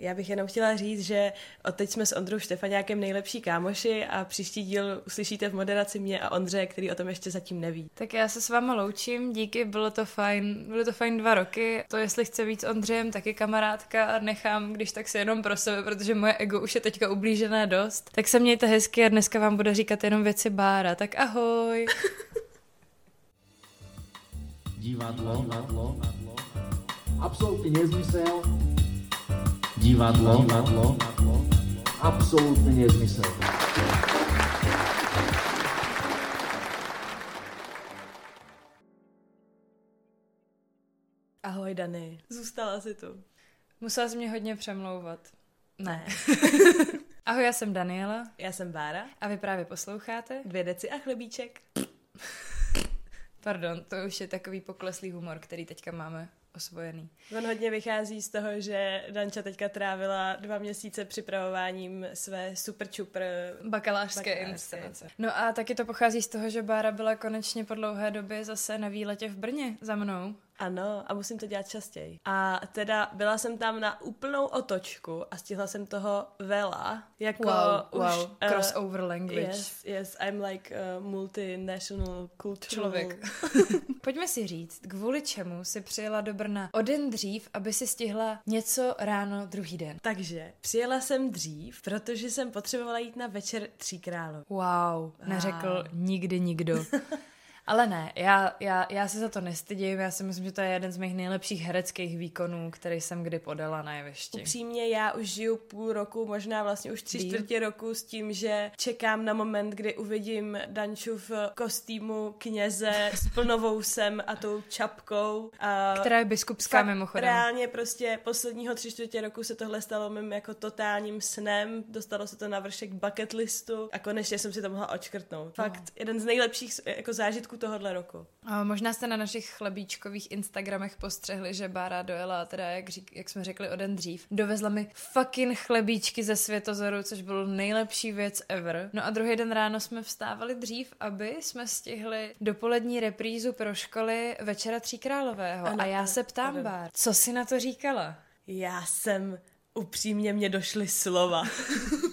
Já bych jenom chtěla říct, že od teď jsme s Ondrou Štefaňákem nejlepší kámoši a příští díl uslyšíte v moderaci mě a Ondře, který o tom ještě zatím neví. Tak já se s váma loučím, díky, bylo to fajn, bylo to fajn dva roky. To jestli chce víc Ondřejem, taky kamarádka a nechám, když tak se jenom pro sebe, protože moje ego už je teďka ublížené dost. Tak se mějte hezky a dneska vám bude říkat jenom věci Bára, tak ahoj. Divadlo, divadlo, absolutní nezmysel. Divadlo, divadlo, absolutní nezmysel. Ahoj Dany, zůstala si tu. Musela jsi mě hodně přemlouvat. Ne. Ahoj, já jsem Daniela. Já jsem Bára. A vy právě posloucháte? Dvě deci a chlebíček. Pardon, to už je takový pokleslý humor, který teďka máme osvojený. On hodně vychází z toho, že Danča teďka trávila dva měsíce připravováním své super čupr bakalářské, inscenace. No a taky to pochází z toho, že Bára byla konečně po dlouhé době zase na výletě v Brně za mnou. Ano, a musím to dělat častěji. A teda byla jsem tam na úplnou otočku a stihla jsem toho vela. Jako wow, už, wow. Uh, crossover language. Yes, yes, I'm like a multinational cultural. Člověk. Pojďme si říct, kvůli čemu si přijela do Brna o den dřív, aby si stihla něco ráno druhý den. Takže přijela jsem dřív, protože jsem potřebovala jít na večer Tří králů. Wow, neřekl wow. nikdy nikdo. Ale ne, já, já, já se za to nestydím, já si myslím, že to je jeden z mých nejlepších hereckých výkonů, který jsem kdy podala na jevišti. Upřímně, já už žiju půl roku, možná vlastně už tři čtvrtě roku s tím, že čekám na moment, kdy uvidím Danču v kostýmu kněze s plnovou sem a tou čapkou. A Která je biskupská mimochodem. Reálně prostě posledního tři čtvrtě roku se tohle stalo mým jako totálním snem, dostalo se to na vršek bucket listu a konečně jsem si to mohla očkrtnout. Fakt no. jeden z nejlepších jako zážitků tohohle roku. A možná jste na našich chlebíčkových Instagramech postřehli, že Bára dojela, teda jak, řík, jak jsme řekli o den dřív, dovezla mi fucking chlebíčky ze Světozoru, což bylo nejlepší věc ever. No a druhý den ráno jsme vstávali dřív, aby jsme stihli dopolední reprízu pro školy Večera Tříkrálového. Ano, a já se ptám, ano. Bár, co si na to říkala? Já jsem upřímně mě došly slova.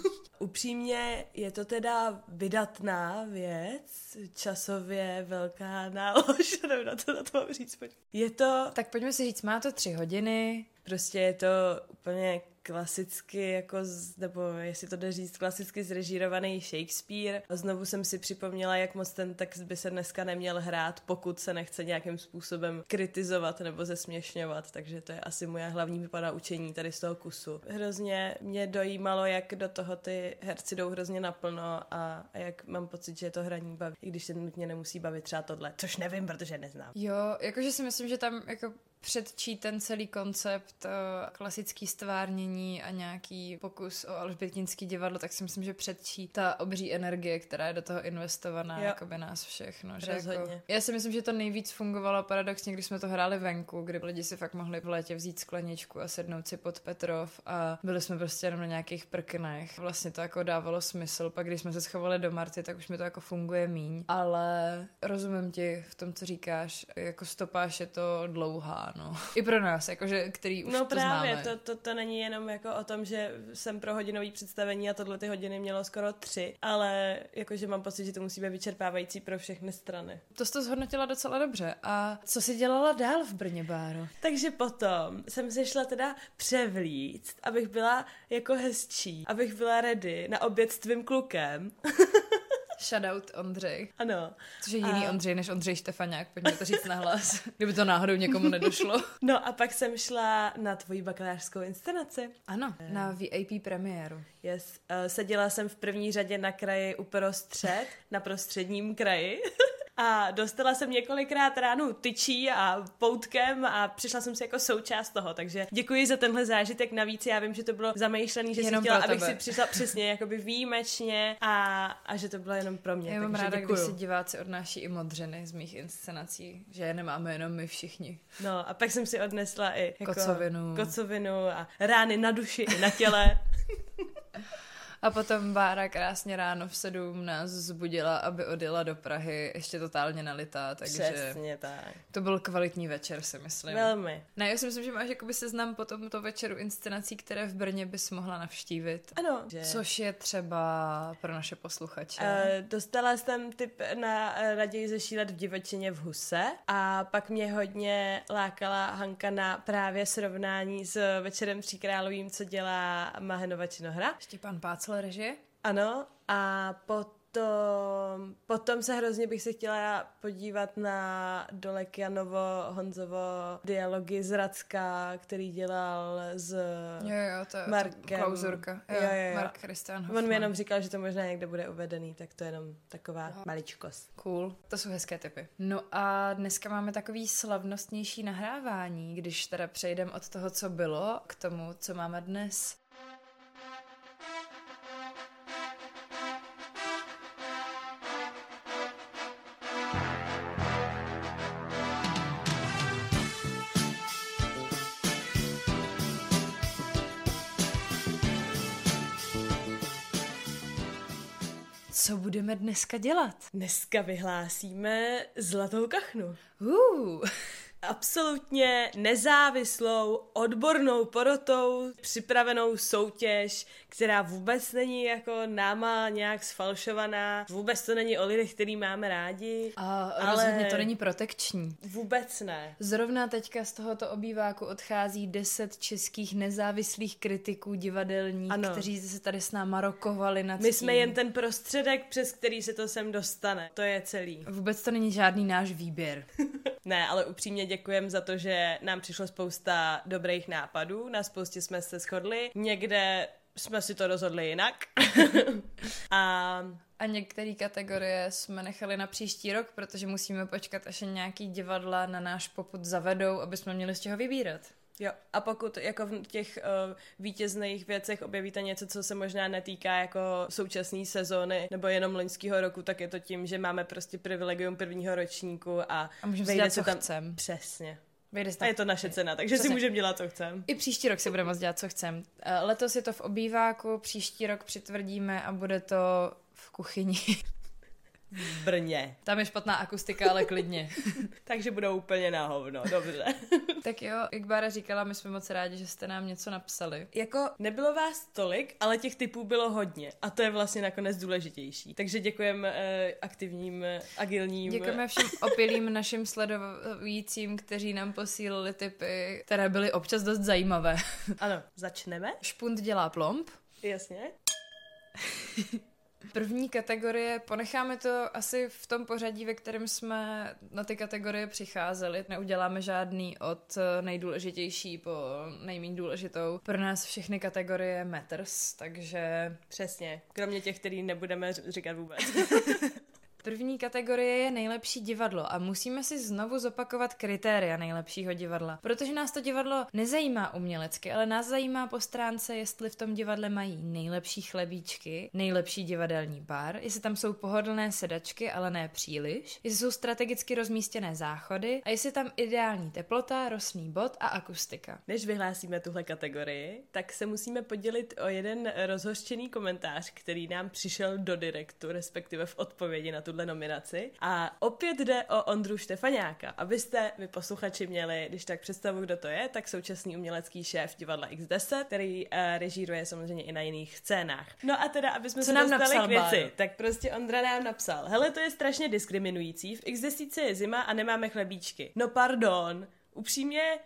Upřímně je to teda vydatná věc, časově velká nálož, nevím na to, na to mám říct. Je to... Tak pojďme si říct, má to tři hodiny. Prostě je to úplně klasicky, jako, z, nebo jestli to jde říct, klasicky zrežírovaný Shakespeare. Znovu jsem si připomněla, jak moc ten text by se dneska neměl hrát, pokud se nechce nějakým způsobem kritizovat nebo zesměšňovat, takže to je asi moje hlavní vypadá učení tady z toho kusu. Hrozně mě dojímalo, jak do toho ty herci jdou hrozně naplno a, a jak mám pocit, že to hraní baví, i když se nutně nemusí bavit třeba tohle, což nevím, protože neznám. Jo, jakože si myslím, že tam jako předčí ten celý koncept eh, klasický stvárnění a nějaký pokus o alžbětinský divadlo, tak si myslím, že předčí ta obří energie, která je do toho investovaná, jako by nás všech. No, že jako, já si myslím, že to nejvíc fungovalo paradoxně, když jsme to hráli venku, kdy lidi si fakt mohli v létě vzít skleničku a sednout si pod Petrov a byli jsme prostě jenom na nějakých prknech. Vlastně to jako dávalo smysl, pak když jsme se schovali do Marty, tak už mi to jako funguje míň. Ale rozumím ti v tom, co říkáš, jako stopáž je to dlouhá, no. I pro nás, jakože, který už no to právě, známe. To, to, to není jenom jako o tom, že jsem pro hodinový představení a tohle ty hodiny mělo skoro tři, ale jakože mám pocit, že to musí být vyčerpávající pro všechny strany. To jsi to zhodnotila docela dobře. A co jsi dělala dál v Brně, Báro? Takže potom jsem se šla teda převlíct, abych byla jako hezčí, abych byla ready na oběd s tvým klukem. Shoutout Ondřej. Ano. Což je jiný a... Ondřej než Ondřej Štefaňák, pojďme to říct nahlas, kdyby to náhodou někomu nedošlo. No a pak jsem šla na tvoji bakalářskou inscenaci. Ano, na VIP premiéru. Yes. Uh, seděla jsem v první řadě na kraji uprostřed, na prostředním kraji. a dostala jsem několikrát ránu tyčí a poutkem a přišla jsem si jako součást toho, takže děkuji za tenhle zážitek navíc, já vím, že to bylo zamýšlený, že jsem chtěla, abych si přišla přesně jakoby výjimečně a, a že to bylo jenom pro mě. Já mám ráda, děkuju. když si diváci odnáší i modřeny z mých inscenací, že je nemáme jenom my všichni. No a pak jsem si odnesla i jako kocovinu. kocovinu a rány na duši i na těle. A potom Bára krásně ráno v sedm nás zbudila, aby odjela do Prahy, ještě totálně nalitá, takže Přesně tak. to byl kvalitní večer, si myslím. Velmi. Ne, já si myslím, že máš jakoby seznam po tomto večeru inscenací, které v Brně bys mohla navštívit. Ano. Že... Což je třeba pro naše posluchače. Uh, dostala jsem tip na uh, raději zešílet v divočině v Huse a pak mě hodně lákala Hanka na právě srovnání s Večerem tří královým, co dělá Mahenova činohra. Štěpán Pácel režie? Ano, a potom, potom se hrozně bych se chtěla podívat na Dolek Janovo, Honzovo dialogy z Racka, který dělal s Jo, jo, to Markem. klauzurka. Jo, Jo, jo, jo. Mark Christian On Hoffman. mi jenom říkal, že to možná někde bude uvedený, tak to je jenom taková maličkost. Cool, to jsou hezké typy. No a dneska máme takový slavnostnější nahrávání, když teda přejdeme od toho, co bylo, k tomu, co máme dnes. Co budeme dneska dělat? Dneska vyhlásíme zlatou kachnu. Uh, Absolutně nezávislou, odbornou porotou, připravenou soutěž, která vůbec není jako náma nějak sfalšovaná, vůbec to není o lidech, který máme rádi, a Ale- rozhodně to není protekční. vůbec ne. Zrovna teďka z tohoto obýváku odchází deset českých nezávislých kritiků divadelních, Ano. kteří se tady s náma rokovali nad My jsme tím. jen ten prostředek, přes který se to sem dostane. To je celý. Vůbec to není žádný náš výběr. Ne, ale upřímně děkujeme za to, že nám přišlo spousta dobrých nápadů, na spoustě jsme se shodli, někde jsme si to rozhodli jinak. A A některé kategorie jsme nechali na příští rok, protože musíme počkat, až nějaký divadla na náš poput zavedou, aby jsme měli z čeho vybírat. Jo, a pokud jako v těch uh, vítězných věcech objevíte něco, co se možná netýká jako současné sezóny nebo jenom loňského roku, tak je to tím, že máme prostě privilegium prvního ročníku a, A můžeme si dělat, co tam... chcem. Přesně. A je to naše cena, takže si Přesně. můžeme dělat, co chceme. I příští rok si budeme moct dělat, co chcem. Eh, Letos je to v obýváku, příští rok přitvrdíme a bude to v kuchyni. V Brně. Tam je špatná akustika, ale klidně. Takže budou úplně na hovno, dobře. tak jo, jak Bára říkala, my jsme moc rádi, že jste nám něco napsali. Jako nebylo vás tolik, ale těch typů bylo hodně. A to je vlastně nakonec důležitější. Takže děkujeme eh, aktivním, agilním. Děkujeme všem opilým našim sledujícím, kteří nám posílali typy, které byly občas dost zajímavé. Ano, začneme? Špunt dělá plomb. Jasně. První kategorie, ponecháme to asi v tom pořadí, ve kterém jsme na ty kategorie přicházeli. Neuděláme žádný od eh, nejdůležitější po nejméně důležitou. Pro nás všechny kategorie matters, takže Přesně. Kromě těch, který nebudeme říkat vůbec. První kategorie je nejlepší divadlo a musíme si znovu zopakovat kritéria nejlepšího divadla. Protože nás to divadlo nezajímá umělecky, ale nás zajímá po stránce, jestli v tom divadle mají nejlepší chlebíčky, nejlepší divadelní bar, jestli tam jsou pohodlné sedačky, ale ne příliš, jestli jsou strategicky rozmístěné záchody a jestli je tam ideální teplota, rosný bod a akustika. Než vyhlásíme tuhle kategorii, tak se musíme podělit o jeden rozhořčený komentář, který nám přišel do direktu, respektive v odpovědi na tuhle nominaci. A opět jde o Ondru Štefaňáka. Abyste vy posluchači měli, když tak představu, kdo to je, tak současný umělecký šéf divadla X10, který uh, režíruje samozřejmě i na jiných scénách. No a teda, aby jsme Co se nám dostali napsal, k věci, Báro? tak prostě Ondra nám napsal, hele, to je strašně diskriminující, v X10 je zima a nemáme chlebíčky. No pardon, upřímně,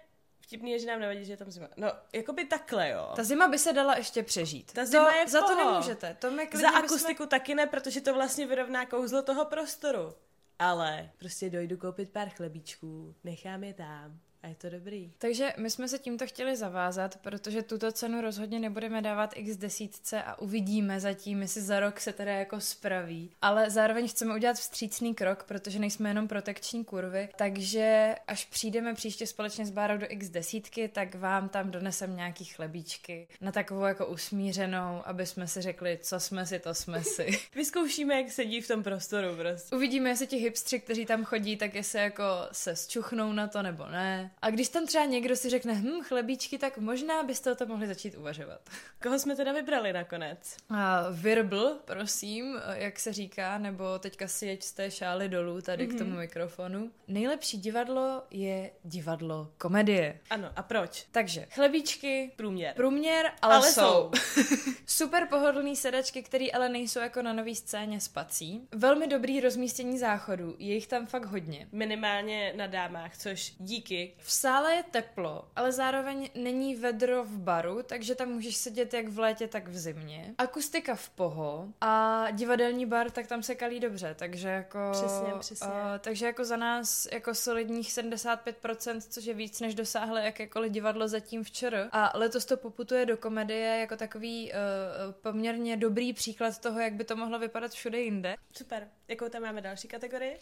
vtipný je, že nám nevadí, že je tam zima. No, jako by takhle, jo. Ta zima by se dala ještě přežít. Ta zima to, je za to poho. nemůžete. To my klidně Za akustiku taky ne, protože to vlastně vyrovná kouzlo toho prostoru. Ale prostě dojdu koupit pár chlebíčků, nechám je tam a je to dobrý. Takže my jsme se tímto chtěli zavázat, protože tuto cenu rozhodně nebudeme dávat x desítce a uvidíme zatím, jestli za rok se teda jako spraví. Ale zároveň chceme udělat vstřícný krok, protože nejsme jenom protekční kurvy, takže až přijdeme příště společně s Bárou do x desítky, tak vám tam donesem nějaký chlebíčky na takovou jako usmířenou, aby jsme si řekli, co jsme si, to jsme si. Vyzkoušíme, jak sedí v tom prostoru prostě. Uvidíme, jestli ti hipstři, kteří tam chodí, tak jestli jako se zčuchnou na to nebo ne. Ne. A když tam třeba někdo si řekne, hm, chlebíčky, tak možná byste o tom mohli začít uvažovat. Koho jsme teda vybrali nakonec? A virbl, prosím, jak se říká, nebo teďka si jeď z té šály dolů tady mm-hmm. k tomu mikrofonu. Nejlepší divadlo je divadlo komedie. Ano, a proč? Takže chlebíčky, Průměr. průměr, ale, Ale jsou. Super pohodlný sedačky, které ale nejsou jako na nový scéně spací. Velmi dobrý rozmístění záchodů, je jich tam fakt hodně. Minimálně na dámách, což díky. V sále je teplo, ale zároveň není vedro v baru, takže tam můžeš sedět jak v létě, tak v zimě. Akustika v poho a divadelní bar, tak tam se kalí dobře, takže jako... Přesně, přesně. Uh, takže jako za nás jako solidních 75%, což je víc, než dosáhlo jakékoliv divadlo zatím včera. A letos to poputuje do komedie jako takový uh, poměrně dobrý příklad toho, jak by to mohlo vypadat všude jinde. Super. Jakou tam máme další kategorii?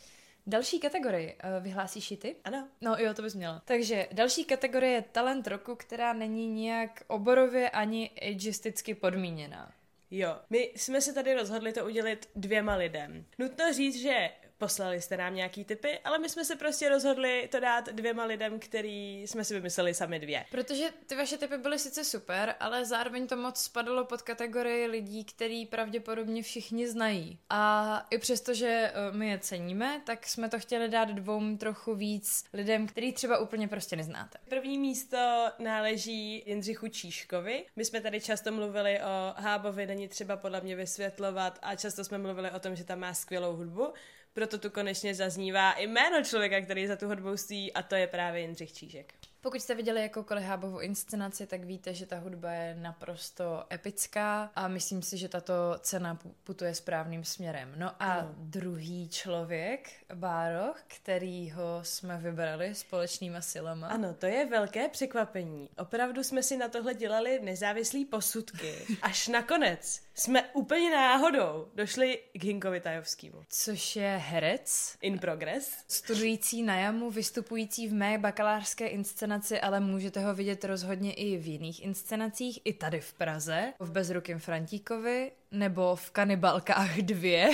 Další kategorii, uh, vyhlásíš ty? Ano. No jo, to bys měla. Takže další kategorie je talent roku, která není nijak oborově ani ageisticky podmíněná. Jo, my jsme se tady rozhodli to udělit dvěma lidem. Nutno říct, že poslali jste nám nějaký typy, ale my jsme se prostě rozhodli to dát dvěma lidem, který jsme si vymysleli sami dvě. Protože ty vaše typy byly sice super, ale zároveň to moc spadlo pod kategorii lidí, který pravděpodobně všichni znají. A i přesto, že eh, my je ceníme, tak jsme to chtěli dát dvou trochu víc lidem, který třeba úplně prostě neznáte. První místo náleží Jindřichu Číškovi. My jsme tady často mluvili o Hábovi, není třeba podle mě vysvětlovat a často jsme mluvili o tom, že tam má skvělou hudbu. Proto tu konečně zaznívá i jméno člověka, který za tu hudbou stojí a to je právě Jindřich Čížek. Pokud jste viděli jakoukoliv Hábovou inscenaci, tak víte, že ta hudba je naprosto epická a myslím si, že tato cena putuje správným směrem. No a no. druhý člověk, Bároch, kterýho jsme vybrali společnýma silama. Ano, to je velké překvapení. Opravdu jsme si na tohle dělali nezávislý posudky. Až nakonec jsme úplně náhodou došli k Hinkovi Tajovskému. Což je herec. In progress. Studující na jamu, vystupující v mé bakalářské inscenaci, inscenaci, ale můžete ho vidět rozhodně i v jiných inscenacích, i tady v Praze, v Bezrukém Frantíkovi nebo v Kanibalkách 2.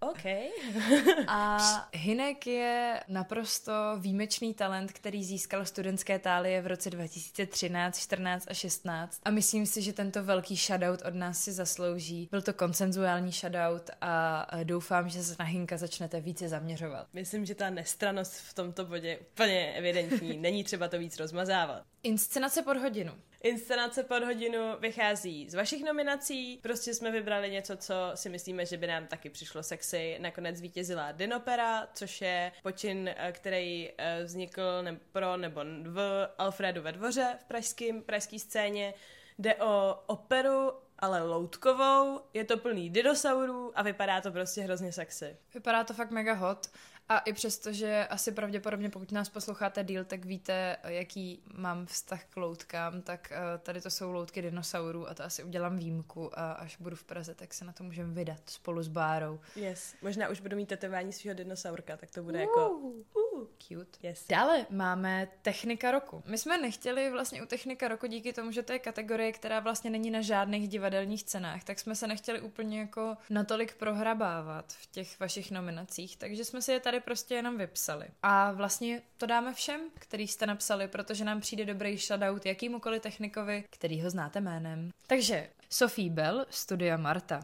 OK. a Hinek je naprosto výjimečný talent, který získal studentské tálie v roce 2013, 14 a 16. A myslím si, že tento velký shoutout od nás si zaslouží. Byl to konsenzuální shoutout a doufám, že se na Hinka začnete více zaměřovat. Myslím, že ta nestranost v tomto bodě je úplně evidentní. Není třeba to víc rozmazávat. Inscenace pod hodinu. Inscenace pod hodinu vychází z vašich nominací. Prostě jsme vybrali něco, co si myslíme, že by nám taky přišlo sexy. Nakonec vítězila Dinopera, což je počin, eh, který eh, vznikl ne- pro nebo v Alfredu ve dvoře v pražském, pražské scéně. Jde o operu ale loutkovou, je to plný dinosaurů a vypadá to prostě hrozně sexy. Vypadá to fakt mega hot. A i přesto, že asi pravděpodobně, pokud nás posloucháte díl, tak víte, jaký mám vztah k loutkám, tak uh, tady to jsou loutky dinosaurů a to asi udělám výjimku a až budu v Praze, tak se na to můžeme vydat spolu s Bárou. Yes, možná už budu mít tetování svého dinosaurka, tak to bude uh, jako... Uh, cute. Yes. Dále máme technika roku. My jsme nechtěli vlastně u technika roku díky tomu, že to je kategorie, která vlastně není na žádných divadelních cenách, tak jsme se nechtěli úplně jako natolik prohrabávat v těch vašich nominacích, takže jsme si je tady prostě jenom vypsali. A vlastně to dáme všem, který jste napsali, protože nám přijde dobrý shoutout jakýmukoliv technikovi, který ho znáte jménem. Takže Sophie Bell, Studia Marta.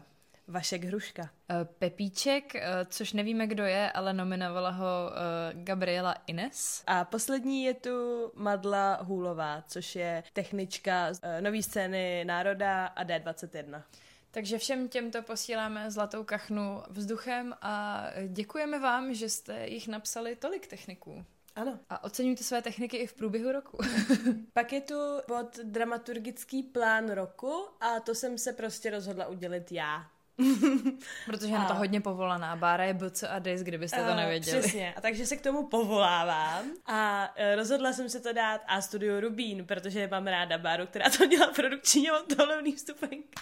Vašek Hruška. Pepíček, což nevíme, kdo je, ale nominovala ho Gabriela Ines. A poslední je tu Madla Hůlová, což je technička z nový scény Národa a D21. Takže všem těmto posíláme zlatou kachnu vzduchem a děkujeme vám, že jste jich napsali tolik techniků. Ano. A oceňujte své techniky i v průběhu roku. Pak je tu bod dramaturgický plán roku a to jsem se prostě rozhodla udělit já. Protože je na to hodně povolaná. Bára je BC a Dis, kdybyste to nevěděli. Přesně. A takže se k tomu povolávám. A e, rozhodla jsem se to dát A Studio Rubín, protože mám ráda Báru, která to dělá produkční a mám tohle vstupenka.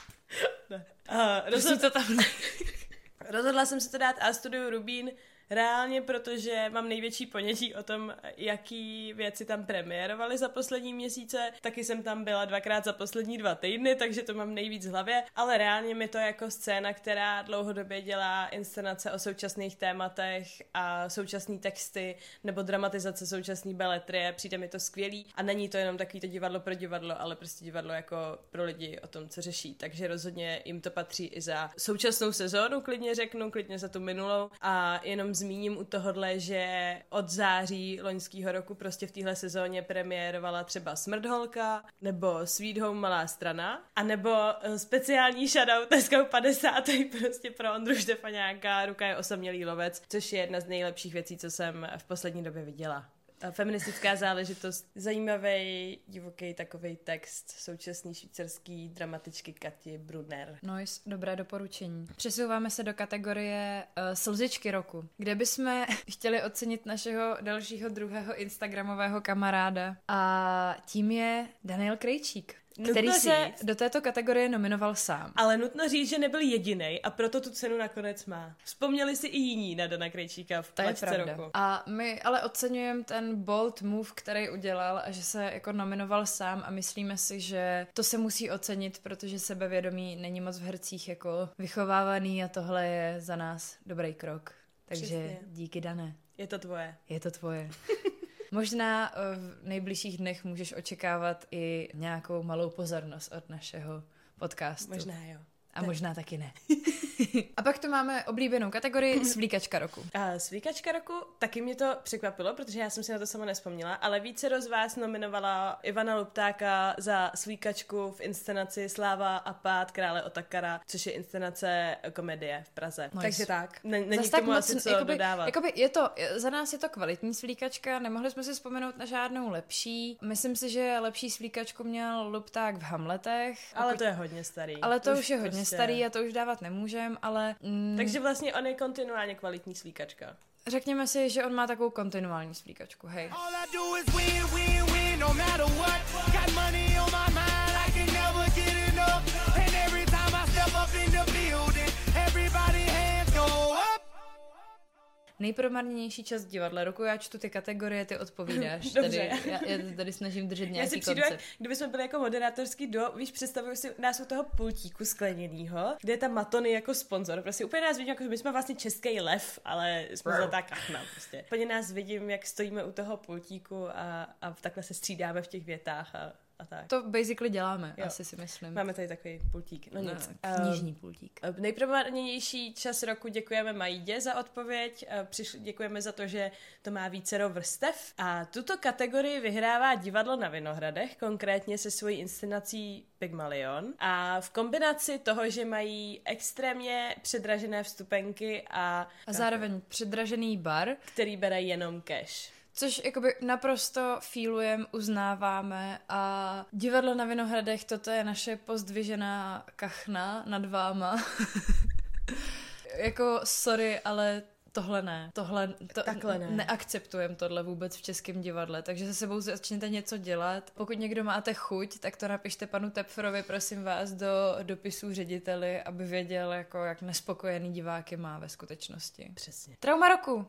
Rozhod... to tam Rozhodla jsem se to dát A Studio Rubín, Reálně, protože mám největší ponětí o tom, jaký věci tam premiérovaly za poslední měsíce. Taky jsem tam byla dvakrát za poslední dva týdny, takže to mám nejvíc v hlavě, ale reálně mi to jako scéna, která dlouhodobě dělá inscenace o současných tématech a současné texty nebo dramatizace současné beletrie, přijde mi to skvělý a není to jenom takový to divadlo pro divadlo, ale prostě divadlo jako pro lidi o tom, co řeší. Takže rozhodně jim to patří i za současnou sezónu, klidně řeknu, klidně za tu minulou a jenom zmíním u tohohle, že od září loňského roku prostě v téhle sezóně premiérovala třeba Smrdholka nebo Sweet Home Malá strana a nebo eh, speciální shoutout dneska 50. prostě pro Ondru Štefaňáka Ruka je osamělý lovec, což je jedna z nejlepších věcí, co jsem v poslední době viděla feministická záležitost. Zajímavý, divoký takový text současný švýcarský dramatičky Kati Brunner. Noise, dobré doporučení. Přesouváme se do kategorie uh, slzičky roku, kde bychom chtěli ocenit našeho dalšího druhého instagramového kamaráda a tím je Daniel Krejčík který nutno se do této kategorie nominoval sám. Ale nutno říct, že nebyl jediný a proto tu cenu nakonec má. Vzpomněli si i jiní na Dana Krejčíka v to je pravda. roku. A my ale oceňujeme ten bold move, který udělal a že se jako nominoval sám a myslíme si, že to se musí ocenit, protože sebevědomí není moc v hercích jako vychovávaný a tohle je za nás dobrý krok. Takže Přesně. díky, Dané. Je to tvoje. Je to tvoje. Možná eh, v nejbližších dnech můžeš očekávat i nějakou malou pozornost od našeho podcastu. Možná jo. A možná taky ne. a pak tu máme oblíbenou kategorii svlíkačka roku. A svlíkačka roku, taky mě to překvapilo, protože já jsem si na to sama nespomněla, ale více z vás nominovala Ivana Luptáka za svlíkačku v inscenaci Sláva a pád krále Otakara, což je inscenace komedie v Praze. Nice. Takže tak, není Zas k tomu asi co jakoby, dodávat. Jakoby je to, za nás je to kvalitní svlíkačka, nemohli jsme si vzpomenout na žádnou lepší. Myslím si, že lepší svlíkačku měl Lupták v Hamletech. Ale pokud... to je hodně starý. Ale to už, už je hodně prostě... starý a to už dávat nemůžem, ale... Mm, Takže vlastně on je kontinuálně kvalitní slíkačka. Řekněme si, že on má takovou kontinuální slíkačku, hej. Nejpromarněnější čas divadla roku, já čtu ty kategorie, ty odpovídáš. Dobře. Tady, já, já tady snažím držet nějaký já si přijdu, koncept. kdyby jsme byli jako moderátorský do, víš, představuju si nás u toho pultíku skleněného, kde je ta Matony jako sponzor. Prostě úplně nás vidím, jako my jsme vlastně český lev, ale jsme zlatá kachna. Prostě. Úplně nás vidím, jak stojíme u toho pultíku a, a takhle se střídáme v těch větách a a tak. To basically děláme, jo. asi si myslím. Máme tady takový pultík. No, no nic. Knižní pultík. Uh, nejpromarnější čas roku děkujeme Majdě za odpověď. Uh, přišli, děkujeme za to, že to má vícero vrstev. A tuto kategorii vyhrává divadlo na Vinohradech, konkrétně se svojí inscenací Pygmalion. A v kombinaci toho, že mají extrémně předražené vstupenky a... A zároveň předražený bar. Který bere jenom cash. Což jakoby naprosto feelujem, uznáváme a divadlo na Vinohradech, toto je naše pozdvižená kachna nad váma. jako sorry, ale tohle ne. Tohle, to, Takhle ne. Neakceptujeme tohle vůbec v českém divadle, takže se sebou začněte něco dělat. Pokud někdo máte chuť, tak to napište panu Tepfrovi, prosím vás, do dopisů řediteli, aby věděl, jako, jak nespokojený diváky má ve skutečnosti. Přesně. Trauma roku.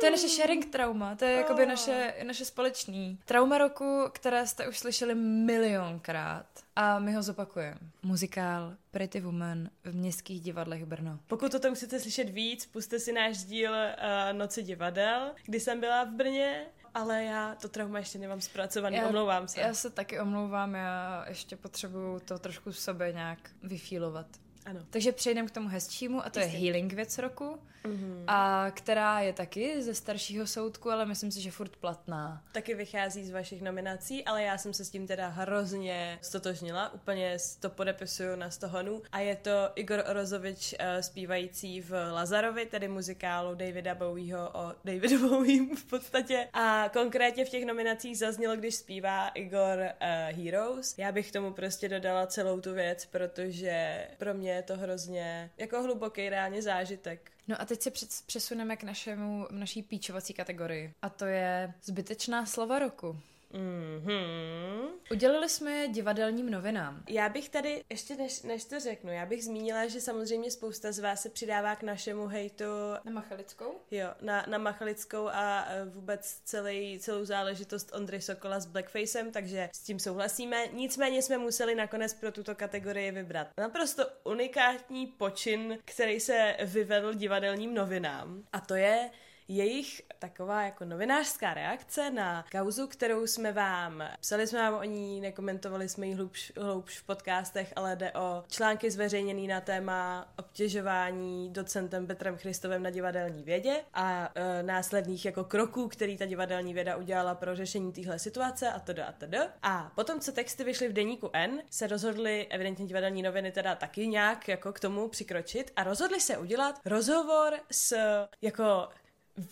To je naše sharing trauma, to je jakoby naše, naše společný trauma roku, které jste už slyšeli milionkrát a my ho zopakujeme. Muzikál Pretty Woman v městských divadlech Brno. Pokud o tom chcete slyšet víc, puste si náš díl uh, Noci divadel, kdy jsem byla v Brně ale já to trauma ještě nemám zpracovaný, já, omlouvám se. Já se taky omlouvám, já ještě potřebuju to trošku v sobě nějak vyfílovat. Ano. Takže přejdeme k tomu hezčímu a to Jistě. je Healing věc roku, mm-hmm. a která je taky ze staršího soudku, ale myslím si, že furt platná. Taky vychází z vašich nominací, ale já jsem se s tím teda hrozně stotožnila, úplně to podepisuju na stohonu a je to Igor Orozovič uh, zpívající v Lazarovi, tedy muzikálu Davida Bowieho o Davidu Bowiem v podstatě a konkrétně v těch nominacích zaznělo, když zpívá Igor uh, Heroes. Já bych tomu prostě dodala celou tu věc, protože pro mě je to hrozně jako hluboký reálně zážitek. No a teď se přesuneme k našemu, naší píčovací kategorii. A to je zbytečná slova roku. Mhm. Udělili jsme je divadelním novinám. Já bych tady, ještě než, než to řeknu, já bych zmínila, že samozřejmě spousta z vás se přidává k našemu hejtu Na Machalickou? Jo, na, na Machalickou a e, vůbec celý, celou záležitost Ondry Sokola s Blackfacem, takže s tím souhlasíme. Nicméně jsme museli nakonec pro tuto kategorii vybrat naprosto unikátní počin, který se vyvedl divadelním novinám. A to je jejich taková jako novinářská reakce na kauzu, kterou jsme vám, psali jsme vám o ní, nekomentovali jsme ji hloubš, hloubš v podcastech, ale jde o články zveřejněný na téma obtěžování docentem Petrem Christovem na divadelní vědě a e, následných jako kroků, který ta divadelní věda udělala pro řešení téhle situace a to a td. A potom, co texty vyšly v deníku N, se rozhodli evidentně divadelní noviny teda taky nějak jako k tomu přikročit a rozhodli se udělat rozhovor s jako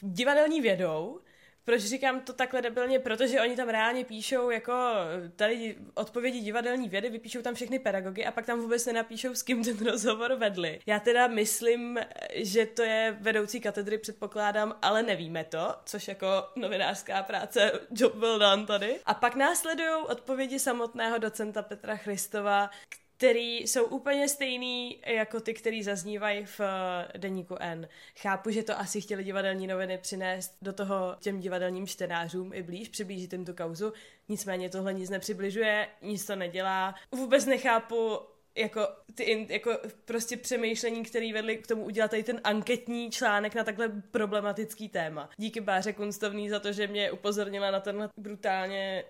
divadelní vědou, proč říkám to takhle debilně? Protože oni tam reálně píšou jako tady odpovědi divadelní vědy, vypíšou tam všechny pedagogy a pak tam vůbec nenapíšou, s kým ten rozhovor vedli. Já teda myslím, že to je vedoucí katedry, předpokládám, ale nevíme to, což jako novinářská práce job well done tady. A pak následují odpovědi samotného docenta Petra Christova, který jsou úplně stejný jako ty, který zaznívají v eh, deníku N. Chápu, že to asi chtěli divadelní noviny přinést do toho těm divadelním čtenářům i blíž, přiblížit jim tu kauzu, nicméně tohle nic nepřibližuje, nic to nedělá. Vůbec nechápu, jako, ty, jako prostě přemýšlení, který vedli k tomu udělat tady ten anketní článek na takhle problematický téma. Díky Báře Kunstovný za to, že mě upozornila na ten brutálně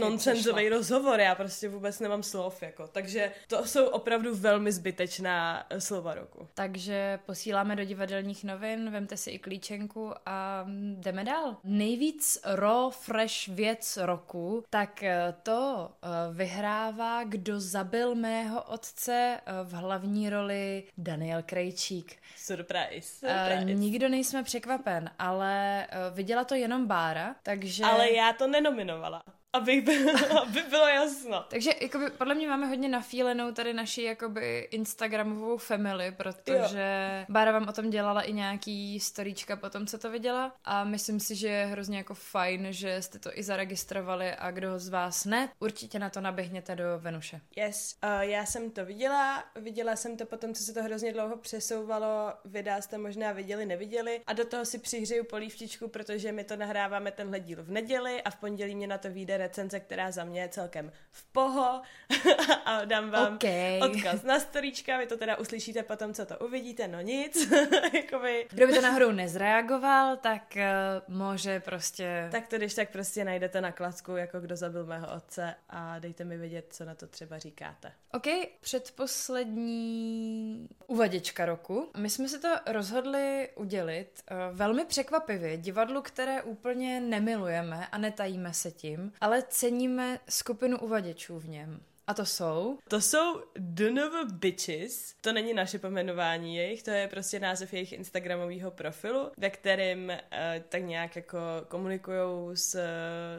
nonsenzový rozhovor. Já prostě vůbec nemám slov, jako. Takže to jsou opravdu velmi zbytečná eh, slova roku. Takže posíláme do divadelních novin, vemte si i klíčenku a jdeme dál. Nejvíc raw fresh věc roku, tak eh, to eh, vyhrává, kdo zabil mého otce eh, v hlavní roli Daniel Krejčík. Surprise, Uh, surprise. nikdo nejsme překvapen, ale uh, viděla to jenom Bára, takže... Ale já to nenominovala. Aby, bylo, aby bylo jasno. Takže jakoby, podle mě máme hodně nafílenou tady naši jakoby Instagramovou family, protože jo. Bára vám o tom dělala i nějaký storíčka po tom, co to viděla a myslím si, že je hrozně jako fajn, že jste to i zaregistrovali a kdo z vás ne, určitě na to naběhněte do Venuše. Yes, uh, já jsem to viděla, viděla jsem to potom, co se to hrozně dlouho přesouvalo, videa jste možná viděli, neviděli a do toho si přihřeju polívčičku, protože my to nahráváme tenhle díl v neděli a v pondělí mě na to vyjde recenze, která za mě je celkem v poho a dám vám okay. odkaz na storíčka, vy to teda uslyšíte potom, co to uvidíte, no nic. Jakoby... Kdo by to náhodou nezreagoval, tak uh, může prostě... Tak to když tak prostě najdete na klacku, jako kdo zabil mého otce a dejte mi vědět, co na to třeba říkáte. OK, předposlední uvaděčka roku. My jsme se to rozhodli udělit uh, velmi překvapivě divadlu, které úplně nemilujeme a netajíme se tím, ale ceníme skupinu uvaděčů v něm. A to jsou? To jsou Donovo Bitches. To není naše pomenování jejich, to je prostě název jejich Instagramového profilu, ve kterým uh, tak nějak jako komunikují s,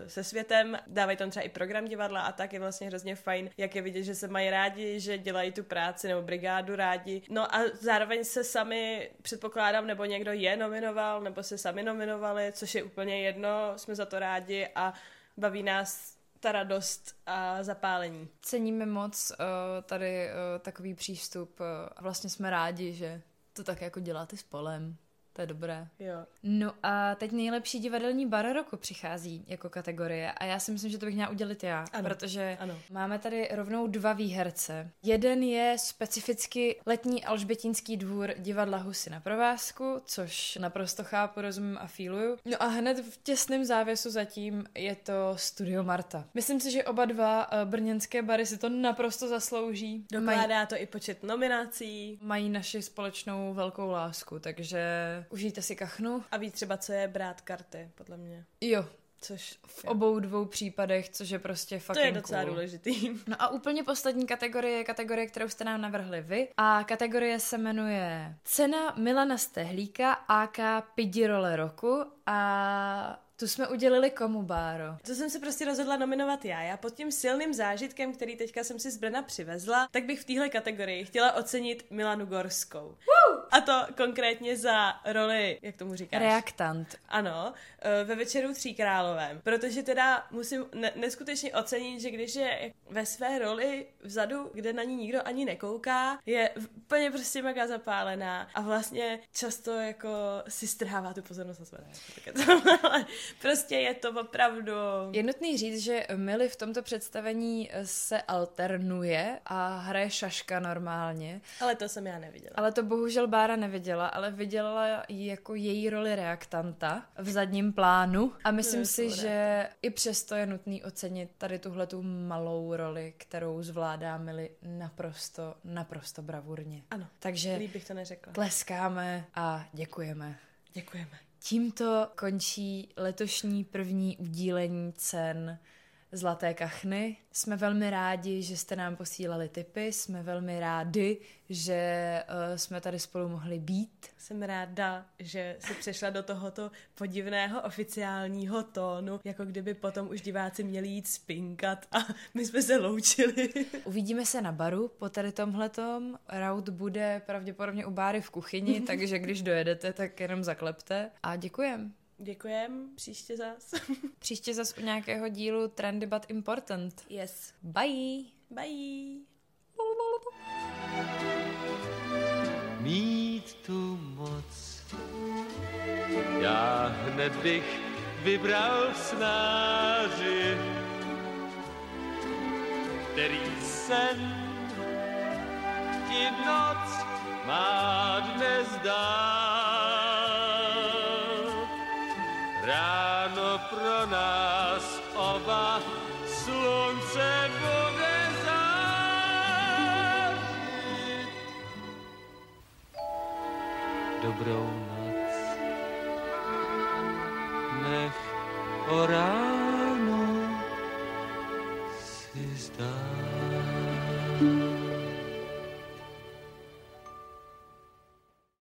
se světem, dávají tam třeba i program divadla a tak je vlastně hrozně fajn, jak je vidět, že se mají rádi, že dělají tu práci nebo brigádu rádi. No a zároveň se sami, předpokládám, nebo někdo je nominoval, nebo se sami nominovali, což je úplně jedno, jsme za to rádi a baví nás ta radost a zapálení. Ceníme moc uh, tady uh, takový přístup uh, a vlastně jsme rádi, že to tak jako děláte s polem. To je dobré. Jo. No a teď nejlepší divadelní bar roku přichází jako kategorie a já si myslím, že to bych měla udělit já, ano. protože ano. máme tady rovnou dva výherce. Jeden je specificky letní Alžbětínský dvůr divadla Husy na provázku, což naprosto chápu, rozumím a fíluju. No a hned v těsném závěsu zatím je to Studio Marta. Myslím si, že oba dva brněnské bary si to naprosto zaslouží. Dokládá mají, to i počet nominací. Mají naši společnou velkou lásku, takže užijte si kachnu. A ví třeba, co je brát karty, podle mě. Jo, Což v jo. obou dvou případech, což je prostě fakt. To je docela cool. důležitý. No a úplně poslední kategorie je kategorie, kterou jste nám navrhli vy. A kategorie se jmenuje Cena Milana Stehlíka AK Pidi role roku a tu jsme udělili komu, Báro? To jsem se prostě rozhodla nominovat já. Já pod tím silným zážitkem, který teďka jsem si z Brna přivezla, tak bych v téhle kategorii chtěla ocenit Milanu Gorskou. Woo! A to konkrétně za roli, jak tomu říkáš? Reaktant. Ano, eh, ve večeru tří královém, protože teda musím ne- neskutečně ocenit, že když je ve své roli vzadu, kde na ní nikdo ani nekouká, je úplně prostě mega zapálená a vlastně často jako si strhává tu pozornost na své. prostě je to opravdu... Je nutný říct, že Milly v tomto představení se alternuje a hraje šaška normálně. Ale to jsem já neviděla. Ale to bohužel Bára neviděla, ale viděla ji jako její roli reaktanta v zadním plánu a myslím si, že i přesto je nutný ocenit tady tuhle tu malou roli, kterou zvládá Milly naprosto, naprosto bravurně. Ano, Takže líp bych to neřekla. tleskáme a děkujeme. Děkujeme. Tímto končí letošní první udílení cen Zlaté kachny. Jsme velmi rádi, že jste nám posílali tipy, jsme velmi rádi, že uh, jsme tady spolu mohli být. Jsem ráda, že si přešla do tohoto podivného oficiálního tónu, jako kdyby potom už diváci měli jít spinkat a my jsme se loučili. Uvidíme se na baru po tady tomhletom. Raut bude pravděpodobně u Báry v kuchyni, takže když dojedete, tak jenom zaklepte. A děkujem. Děkujem, příště zas. příště zas u nějakého dílu Trendy but Important. Yes. Bye. Bye. Mít tu moc, já hned bych vybral snáři, který sen ti noc má dnes dát.